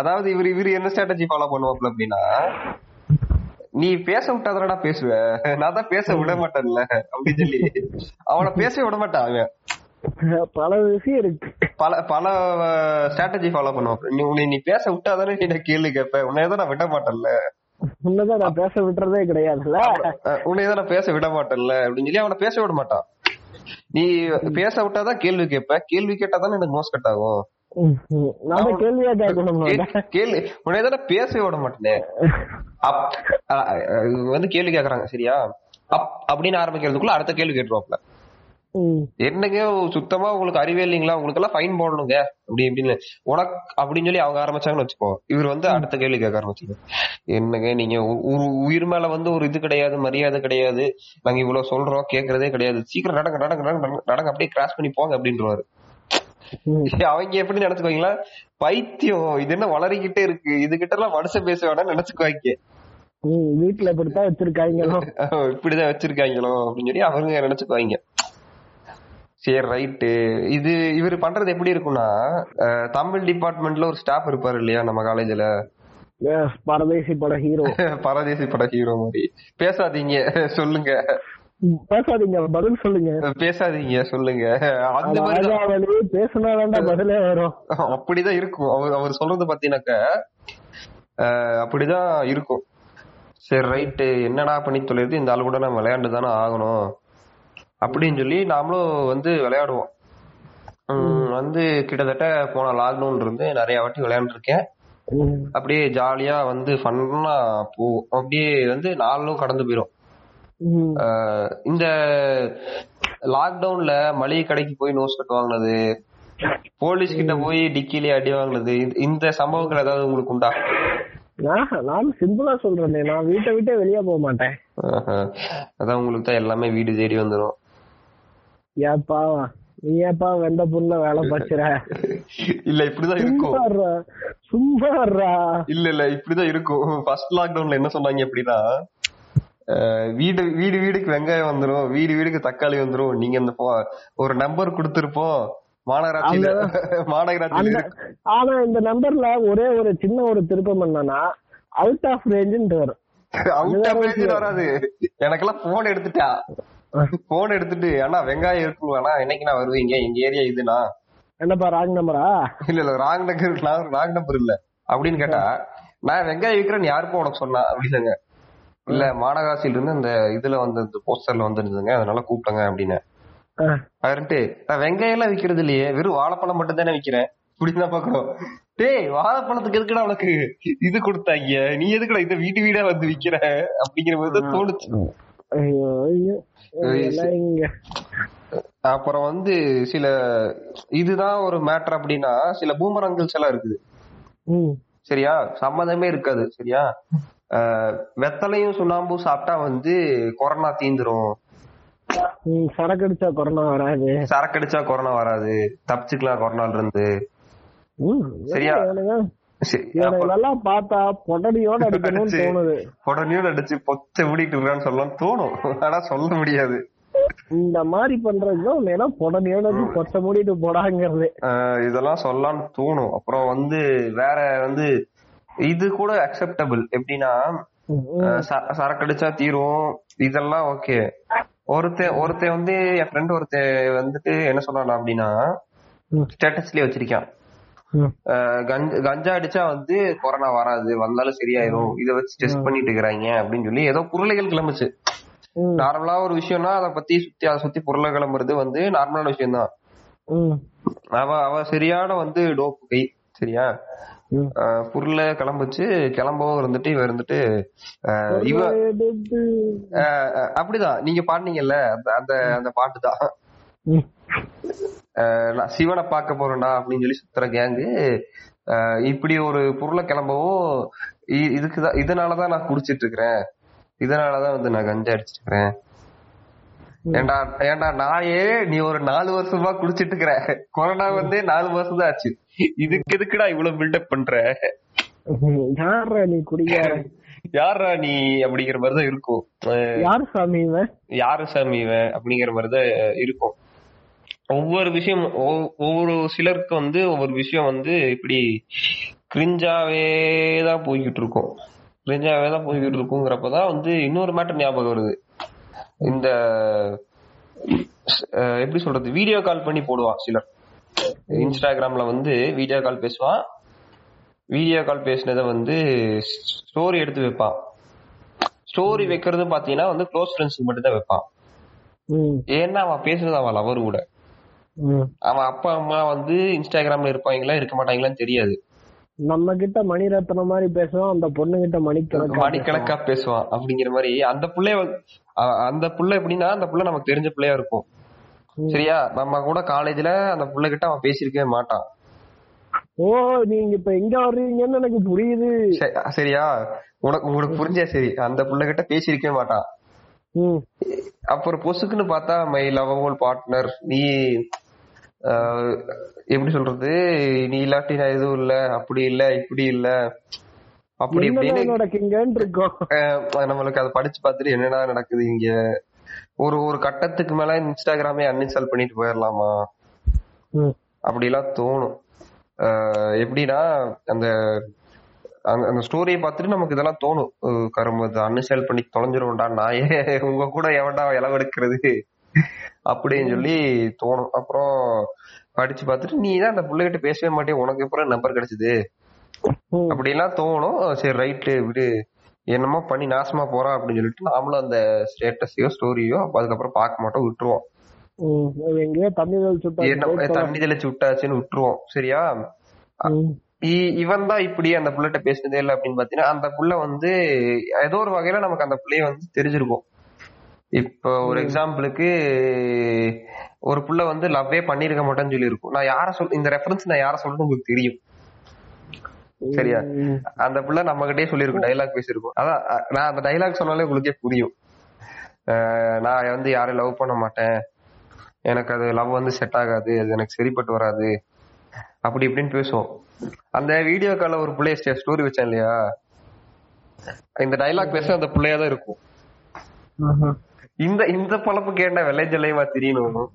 அதாவது இவர் இவர் என்ன ஸ்ட்ராட்டஜி ஃபாலோ பண்ணுவாப்ல அப்படின்னா நீ பேச விட்டாதடா பேசுவ. நான் தான் பேச விட மாட்டேன்ல அப்படின்னு சொல்லி. அவனை பேச விட மாட்டான் அவன். பல விஷயம் இருக்கு. பல பல ஸ்ட்ராட்டஜி ஃபாலோ பண்ணுவான் நீ உன்னை நீ பேச விட்டாதானே நீ கேள்வி கேட்ப உன்னை தான் நான் விட மாட்டேன்ல. உன்னதான் நான் பேச விட்டுறதே கிடையாதுல்ல. உன்னை தான் நான் பேச விட மாட்டேன்ல அப்படின்னு சொல்லி அவனை பேச விட மாட்டான். நீ பேச விட்டாதான் கேள்வி கேட்ப கேள்வி கேட்டாதானே எனக்கு மோஸ் கட் ஆகும். நான் தான் கேள்வியா கேட்கணும் கே- கேள்வி உன்னை தானே பேச விட மாட்டேனே. வந்து கேள்வி கேக்குறாங்க சரியா? அப் அப்படின்னு ஆரம்பிக்கிறதுக்குள்ள அடுத்த கேள்வி கேட்டுருவாப்ல என்னங்க சுத்தமா உங்களுக்கு அறிவே இல்லைங்களா? உங்களுக்கு எல்லாம் ஃபைன் போடணுங்க. அப்படி இப்படின்னு. உனக்கு அப்படின்னு சொல்லி அவங்க ஆரம்பிச்சாங்கன்னு வச்சுக்கோ. இவர் வந்து அடுத்த கேள்வி கேட்க ஆரம்பிச்சாங்க என்னங்க நீங்க உயிர் மேல வந்து ஒரு இது கிடையாது மரியாதை கிடையாது. நாங்க இவ்வளவு சொல்றோம் கேக்குறதே கிடையாது. சீக்கிரம் நடங்க நடங்க நடங்க நடங்க, அப்படியே கிராஸ் பண்ணி போங்க அப்படின்றவாரு. அவங்க எப்படி நினைச்சுக்குவாங்களா? பைத்தியம். இது என்ன வளரிக்கிட்டே இருக்கு. இது கிட்ட எல்லாம் மனுஷன் பேச வேணாம் நினைச்சுக்குவாங்க. வீட்டுல இப்படித்தான் வச்சிருக்காங்களோ? இப்படிதான் வச்சிருக்காங்களோ அப்படின்னு சொல்லி அவங்க நினைச்சுக்குவாங்க. சரி ரைட்டு. இது இவர் பண்றது எப்படி இருக்கும்னா தமிழ் டிபார்ட்மெண்ட்ல ஒரு ஸ்டாஃப் இருப்பாரு இல்லையா நம்ம காலேஜ்ல? பரதேசி பட ஹீரோ. பரதேசி பட ஹீரோ மாதிரி. பேசாதீங்க. சொல்லுங்க. பேசாதீங்க பதில் சொல்லுங்க. பேசாதீங்க சொல்லுங்க. அந்த மாதிரி பேசினா வேண்டாம் பதிலே வரும். அப்படிதான் இருக்கும். அவர் அவர் சொல்றது பாத்தீங்கன்னாக்க அப்படிதான் இருக்கும். சரி ரைட்டு என்னடா பண்ணி தொலைறது இந்த ஆள் கூட நம்ம விளையாண்டு தானே ஆகணும். அப்படின்னு சொல்லி நாமளும் வந்து விளையாடுவோம். வந்து கிட்டத்தட்ட போன லாக்டவுன் இருந்து நிறைய வாட்டி விளையாண்டுருக்கேன். அப்படியே ஜாலியா வந்து ஃபன்னா போகும். அப்படியே வந்து நாளும் கடந்து போயிடும் இந்த லாக்டவுன்ல மளிகை கடைக்கு போய் நோஸ் கட் வாங்கினது போலீஸ் கிட்ட போய் டிக்கிலே அடி வாங்கினது இந்த- சம்பவங்கள் ஏதாவது உங்களுக்கு உண்டா? நானும் சிம்பிளா சொல்றேனே. நான் வீட்டை விட்டே வெளியே போக மாட்டேன். அதான் உங்களுக்கு தான் எல்லாமே வீடு தேடி வந்துரும். ஏப்பா நீ ஏப்பா வெந்த புண்ணுல வேலை பாய்ச்சுற இல்ல இப்படிதான் இருக்கும். இருடா, சும்மா இருடா. இல்ல இல்ல இப்படிதான் இருக்கும். ஃபர்ஸ்ட் லாக்டவுன்ல என்ன சொன்னாங்க அப்படின்னா வீடு வீடு வீடுக்கு வெங்காயம் வந்துரும் வீடு வீடுக்கு தக்காளி வந்துரும். நீங்க இந்த போ- ஒரு நம்பர் கொடுத்திருப்போம். மாநகராட்சியில அந்த ஆனா இந்த நம்பர்ல ஒரே ஒரு சின்ன ஒரு திருப்பம் என்னன்னா அவுட் ஆஃப் ரேஞ்சுன்னு வரும். அவுட் ஆஃப் ரேஞ்ச் வராது. எனக்கெல்லாம் போன் எடுத்துட்டா. போன் எடுத்துட்டு அண்ணா வெங்காயம் இருக்குங்களா என்னைக்கு நான் வருவீங்க? எங்க ஏரியா இதுனா என்னப்பா ராங் நம்பரா இல்ல இல்ல ராங் நம்பர் ராங் நம்பர் இல்ல. அப்படின்னு கேட்டா நான் வெங்காயம் விக்கிறேன்னு யாருக்கும் உனக்கு சொன்னா? அப்படின்னாங்க. இல்ல மாநகராட்சியில இருந்து இந்த இதுல வந்து இந்த போஸ்டர்ல வந்துருந்துங்க அதனால கூப்பிட்டங்க அப்படின்னு. அவர்ட்டு நான் வெங்காயம் எல்லாம் விக்கிறது இல்லையே. வெறும் வாழைப்பழம் மட்டும் தானே விக்கிறேன். இப்படின்னு தான் பாக்குறோம் டேய் வாழைப்பழத்துக்கு எதுக்குடா உனக்கு? இது கொடுத்தாங்க. நீ எதுக்குடா இதை வீடு வீடா வந்து விக்கிற? அப்படிங்கிற தான் தோணுச்சு. அப்புறம் வந்து சில இதுதான் ஒரு மேட்டர் அப்படின்னா சில பூமரங்கல்ஸ் எல்லாம் இருக்குது. சரியா? சம்மந்தமே இருக்காது. சரியா? வெத்தலையும் சுண்ணாம்பும் சாப்பிட்டா வந்து கொரோனா தீந்துரும். சரக்கு அடிச்சா கொரோனா வராது. சரக்கு அடிச்சா கொரோனா வராது. தப்பிச்சுக்கலாம் கொரோனால இருந்து. சரியா? இதெல்லாம் பார்த்தா அடிக்கணும்னு அடிச்சு, தோணுது. உடனே அடிச்சு பொச்ச மூடிட்டு இருக்கான்னு சொல்லலாம். தோணும். ஆனா சொல்ல முடியாது. இந்த மாதிரி பண்றதுதான் உன்னை பொடனியோட கொத்த மூடிட்டு போடாங்கிறது. இதெல்லாம் சொல்லலாம்னு தோணும். அப்புறம் வந்து வேற வந்து இது கூட அக்செப்டபிள் எப்படின்னா ம், ஆஹ் ச- சரக்கு அடிச்சா தீரும். இதெல்லாம் ஓகே ஒருத்தன் ஒருத்தன் வந்து என் ஃப்ரெண்ட் ஒருத்தன் வந்துட்டு என்ன சொன்னான் அப்படின்னா ஸ்டேட்டஸ்லயே வச்சிருக்கான். கஞ்ச- அடிச்சா வந்து கொரோனா வராது. வந்தாலும் சரியாயிரும். இத வச்சு டெஸ்ட் பண்ணிட்டு இருக்கிறாங்க அப்படின்னு சொல்லி ஏதோ புருளைகள் கிளம்புச்சு. நார்மலா ஒரு விஷயம்னா அதை பத்தி சுத்தி அதை சுத்தி பொருளை கிளம்புறது வந்து நார்மலான விஷயம் தான் அவ அவ சரியான வந்து டோப்பு கை சரியா? புருளை கிளம்புச்சு கிளம்பவும் இருந்துட்டு இவ இருந்துட்டு இவ அப்படிதான். நீங்க பாடுனீங்கல்ல அந்த அந்த பாட்டு தான். சிவனை பார்க்க போறேன்டா அப்படின்னு சொல்லி சுத்துற கேங்கு இப்படி ஒரு பொருளை கிளம்பவும் இதுக்குதான் இதனாலதான் நான் குடிச்சிட்டு இருக்கிறேன் இதனாலதான் வந்து நான் கஞ்சா அடிச்சிட்டு இருக்கிறேன் ஏன்டா ஏன்டா நாயே நீ ஒரு நாலு வருஷமா குடிச்சிட்டு இருக்கிற கொரோனா வந்து நாலு வருஷம் தான் ஆச்சு. இதுக்கு எதுக்குடா இவ்வளவு பில்டப் பண்ற? யாரா நீ குடிகார யாரா நீ அப்படிங்கிற மாதிரிதான் இருக்கும். யார் சாமி இவன் யாரு சாமி இவன் அப்படிங்கிற மாதிரிதான் இருக்கும். ஒவ்வொரு விஷயம் ஒவ்- ஒவ்வொரு சிலருக்கு வந்து ஒவ்வொரு விஷயம் வந்து இப்படி கிரிஞ்சாவே தான் போய்கிட்டு இருக்கும். கிரிஞ்சாவே தான் போய்கிட்டு இருக்குங்கிறப்பதான் வந்து இன்னொரு மேட்டர் ஞாபகம் வருது. இந்த எப்படி சொல்றது? வீடியோ கால் பண்ணி போடுவான் சிலர். இன்ஸ்டாகிராம்ல வந்து வீடியோ கால் பேசுவான் வீடியோ கால் பேசினதை வந்து ஸ்டோரி எடுத்து வைப்பான் ஸ்டோரி வைக்கிறது பாத்தீங்கன்னா வந்து க்ளோஸ் ஃப்ரெண்ட்ஸுக்கு மட்டும் தான் வைப்பான் ஏன்னா அவன் பேசுறது அவன் லவர் கூட. அவன் அப்பா அம்மா வந்து இன்ஸ்டாகிராம்ல இருப்பாங்களா இருக்க மாட்டாங்களான்னு தெரியாது. நம்ம கிட்ட மணிரத்னம் மாதிரி பேசுவோம் அந்த பொண்ணு கிட்ட மணிக்கணக்கா மணிக்கணக்கா பேசுவான். அப்படிங்கிற மாதிரி அந்த புள்ளைய அந்த புள்ள எப்படின்னா அந்த புள்ள நமக்கு தெரிஞ்ச பிள்ளையா இருக்கும். சரியா? நம்ம கூட காலேஜ்ல அந்த புள்ள கிட்ட அவன் பேசியிருக்கவே மாட்டான். ஓ நீங்க இப்ப எங்க வர்றீங்கன்னு எனக்கு புரியுது. சரி- சரியா? உனக்கு உங்களுக்கு புரிஞ்சா சரி. அந்த புள்ள கிட்ட பேசியிருக்கவே மாட்டான். அப்புறம் பொசுக்குன்னு பார்த்தா மை லவபிள் பார்ட்னர் நீ எப்படி சொல்றது? நீ இல்லாட்டி நான் எதுவும் இல்ல. அப்படி இல்ல இப்படி இல்ல. அப்படி இப்படின்னு நம்மளுக்கு அதை படிச்சு பார்த்துட்டு என்னடா நடக்குது இங்க? ஒரு ஒரு கட்டத்துக்கு மேல இன்ஸ்டாகிராமே அன்இன்ஸ்டால் பண்ணிட்டு போயிடலாமா அப்படிலாம் தோணும். எப்படின்னா அந்த அந்த- அந்த ஸ்டோரியை பார்த்துட்டு நமக்கு இதெல்லாம் தோணும். கரும்பு அன்இன்ஸ்டால் பண்ணி தொலைஞ்சிருவோம்டா நாயே உங்க கூட எவன்டா இளவெடுக்கிறது? அப்படின்னு சொல்லி தோணும். அப்புறம் படிச்சு பார்த்துட்டு நீ தான் அந்த பிள்ளைகிட்ட பேசவே மாட்டே உனக்கு எப்பறம் நம்பர் கிடைச்சது? ம். அப்படிலாம் தோணும். சரி ரைட்டு விடு. என்னமோ பண்ணி நாசமா போறா அப்படின்னு சொல்லிட்டு நாமளும் அந்த ஸ்டேட்டஸையோ ஸ்டோரியோ அதுக்கப்புறம் பார்க்க மாட்டோம் விட்டுருவோம். தண்ணி தெளிச்சு விட்டாச்சுன்னு விட்டுருவோம் சரியா? இவன் தான் இப்படி அந்த புள்ளட்ட பேசினதே இல்லை அப்படின்னு பாத்தீங்கன்னா அந்த புள்ள வந்து ஏதோ ஒரு வகையில நமக்கு அந்த புள்ளைய வந்து தெரிஞ்சிருக்கும். இப்போ ஒரு எக்ஸாம்பிளுக்கு ஒரு புள்ள வந்து லவ்வே பண்ணிருக்க மாட்டேன்னு சொல்லி இருக்கும் நான் யார சொல் இந்த ரெஃபரன்ஸ் நான் யார சொல்றது உங்களுக்கு தெரியும். சரியா. அந்த புள்ள நம்ம கிட்டே சொல்லிருக்கும் டைலாக் பேசியிருக்கோம். அதான் நான் அந்த டைலாக் சொன்னாலே உங்களுக்கே புரியும். நான் வந்து யாரையும் லவ் பண்ண மாட்டேன். எனக்கு அது லவ் வந்து செட் ஆகாது அது எனக்கு சரிப்பட்டு வராது. அப்படி இப்படின்னு பேசுவோம். அந்த வீடியோ கால்ல ஒரு பிள்ளைய ஸ்டோரி வச்சேன் இல்லையா? இந்த டைலாக் பேச அந்த பிள்ளையா தான் இருக்கும். இந்த இந்த பழப்பு கேட்ட வெள்ளை ஜல்லையமா தெரியணும்?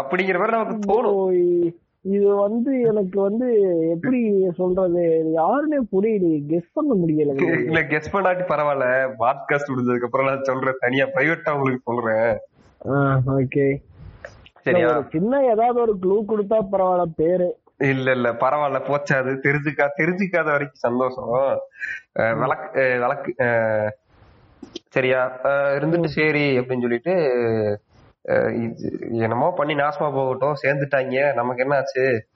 அப்படிங்கிற மாதிரி நமக்கு தோணும். இது வந்து எனக்கு வந்து எப்படி சொல்றது யாருன்னே புரியல கெஸ் பண்ண முடியல. இல்ல கெஸ் பண்ணாட்டி பரவாயில்ல பாட்காஸ்ட் முடிஞ்சதுக்கு அப்புறம் நான் சொல்றேன் தனியா பிரைவேட்டா உங்களுக்கு சொல்றேன். ஓகே சரியா? சின்ன ஏதாவது ஒரு க்ளூ கொடுத்தா பரவாயில்ல பேரு. இல்ல இல்ல பரவாயில்ல போச்சாது தெரிஞ்சுக்கா தெரிஞ்சுக்காத வரைக்கும் சந்தோஷம். விளக்கு விளக்கு சரியா? இருந்துட்டு சரி அப்படின்னு சொல்லிட்டு என்னமோ பண்ணி நாசமா போகட்டும் சேர்ந்துட்டாங்க நமக்கு என்ன ஆச்சு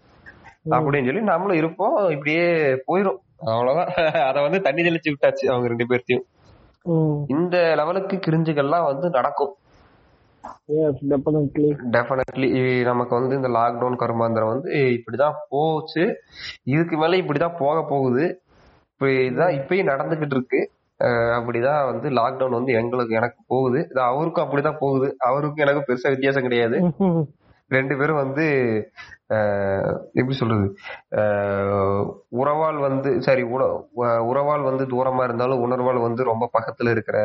அப்படின்னு சொல்லி நம்மளும் இருப்போம் இப்படியே போயிரும். அவ்வளவுதான். அத வந்து தண்ணி தெளிச்சு விட்டாச்சு அவங்க ரெண்டு பேர்த்தையும். இந்த லெவலுக்கு கிரிஞ்சுகள்லாம் வந்து நடக்கும். டெஃபினெட்லி நமக்கு வந்து இந்த லாக்டவுன் கருமாந்திரம் வந்து இப்படிதான் போச்சு. இதுக்கு மேல இப்படிதான் போக போகுது. இப்போ இதுதான் இப்பயும் நடந்துகிட்டு இருக்கு. அப்படிதான் வந்து லாக்டவுன் வந்து எங்களுக்கு எனக்கு போகுது. இது அவருக்கும் அப்படிதான் போகுது. அவருக்கும் எனக்கும் பெருசா வித்தியாசம் கிடையாது. ரெண்டு பேரும் வந்து எப்படி சொல்றது? உறவால் வந்து சரி உறவால் வந்து தூரமா இருந்தாலும் உணர்வால் வந்து ரொம்ப பக்கத்துல இருக்கிற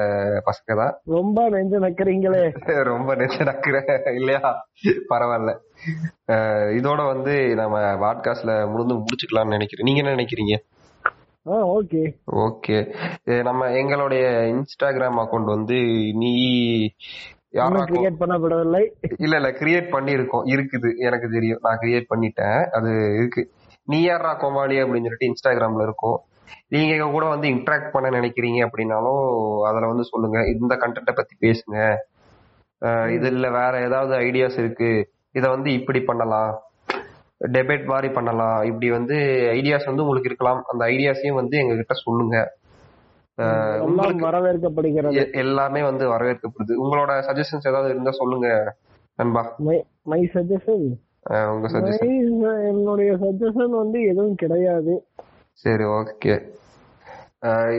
பசங்க தான் ரொம்ப நெஞ்சு நக்கிறீங்களே. ரொம்ப நெஞ்ச நக்குற இல்லையா? பரவாயில்ல. இதோட வந்து நம்ம பாட்காஸ்ட்ல முடிந்து முடிச்சுக்கலாம்னு நினைக்கிறேன். நீங்க என்ன நினைக்கிறீங்க? ஓகே. ஓகே. நம்ம எங்களுடைய இன்ஸ்டாகிராம் அக்கௌண்ட் வந்து நீ கிரியேட் பண்ணப்படவில்லை. இல்ல இல்ல கிரியேட் பண்ணிருக்கோம் இருக்குது எனக்கு தெரியும். நான் கிரியேட் பண்ணிட்டேன். அது இருக்கு. நீ யாரா கோமாளி அப்படின்னு சொல்லிட்டு இன்ஸ்டாகிராம்ல இருக்கும். நீங்க எங்க கூட வந்து இன்டராக்ட் பண்ண நினைக்கிறீங்க அப்படின்னாலும் அதுல வந்து சொல்லுங்க. இந்த கண்டென்ட்டை பத்தி பேசுங்க. இதுல வேற ஏதாவது ஐடியாஸ் இருக்கு. இத வந்து இப்படி பண்ணலாம். டெபேட் மாதிரி பண்ணலாம். இப்படி வந்து ஐடியாஸ் வந்து உங்களுக்கு இருக்கலாம். அந்த ஐடியாஸையும் வந்து எங்க கிட்ட சொல்லுங்க வரவேற்கப்படுகிறது. எல்லாமே வந்து வரவேற்கப்படுது. உங்களோட சஜஷன்ஸ் ஏதாவது இருந்தா சொல்லுங்க நண்பா. மை சஜஷன் உங்க சஜஷன் என்னுடைய சஜஷன் வந்து எதுவும் கிடையாது. சரி ஓகே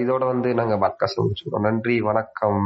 இதோட வந்து நாங்க பாட்காஸ்ட் முடிச்சுக்கிறோம். நன்றி வணக்கம்.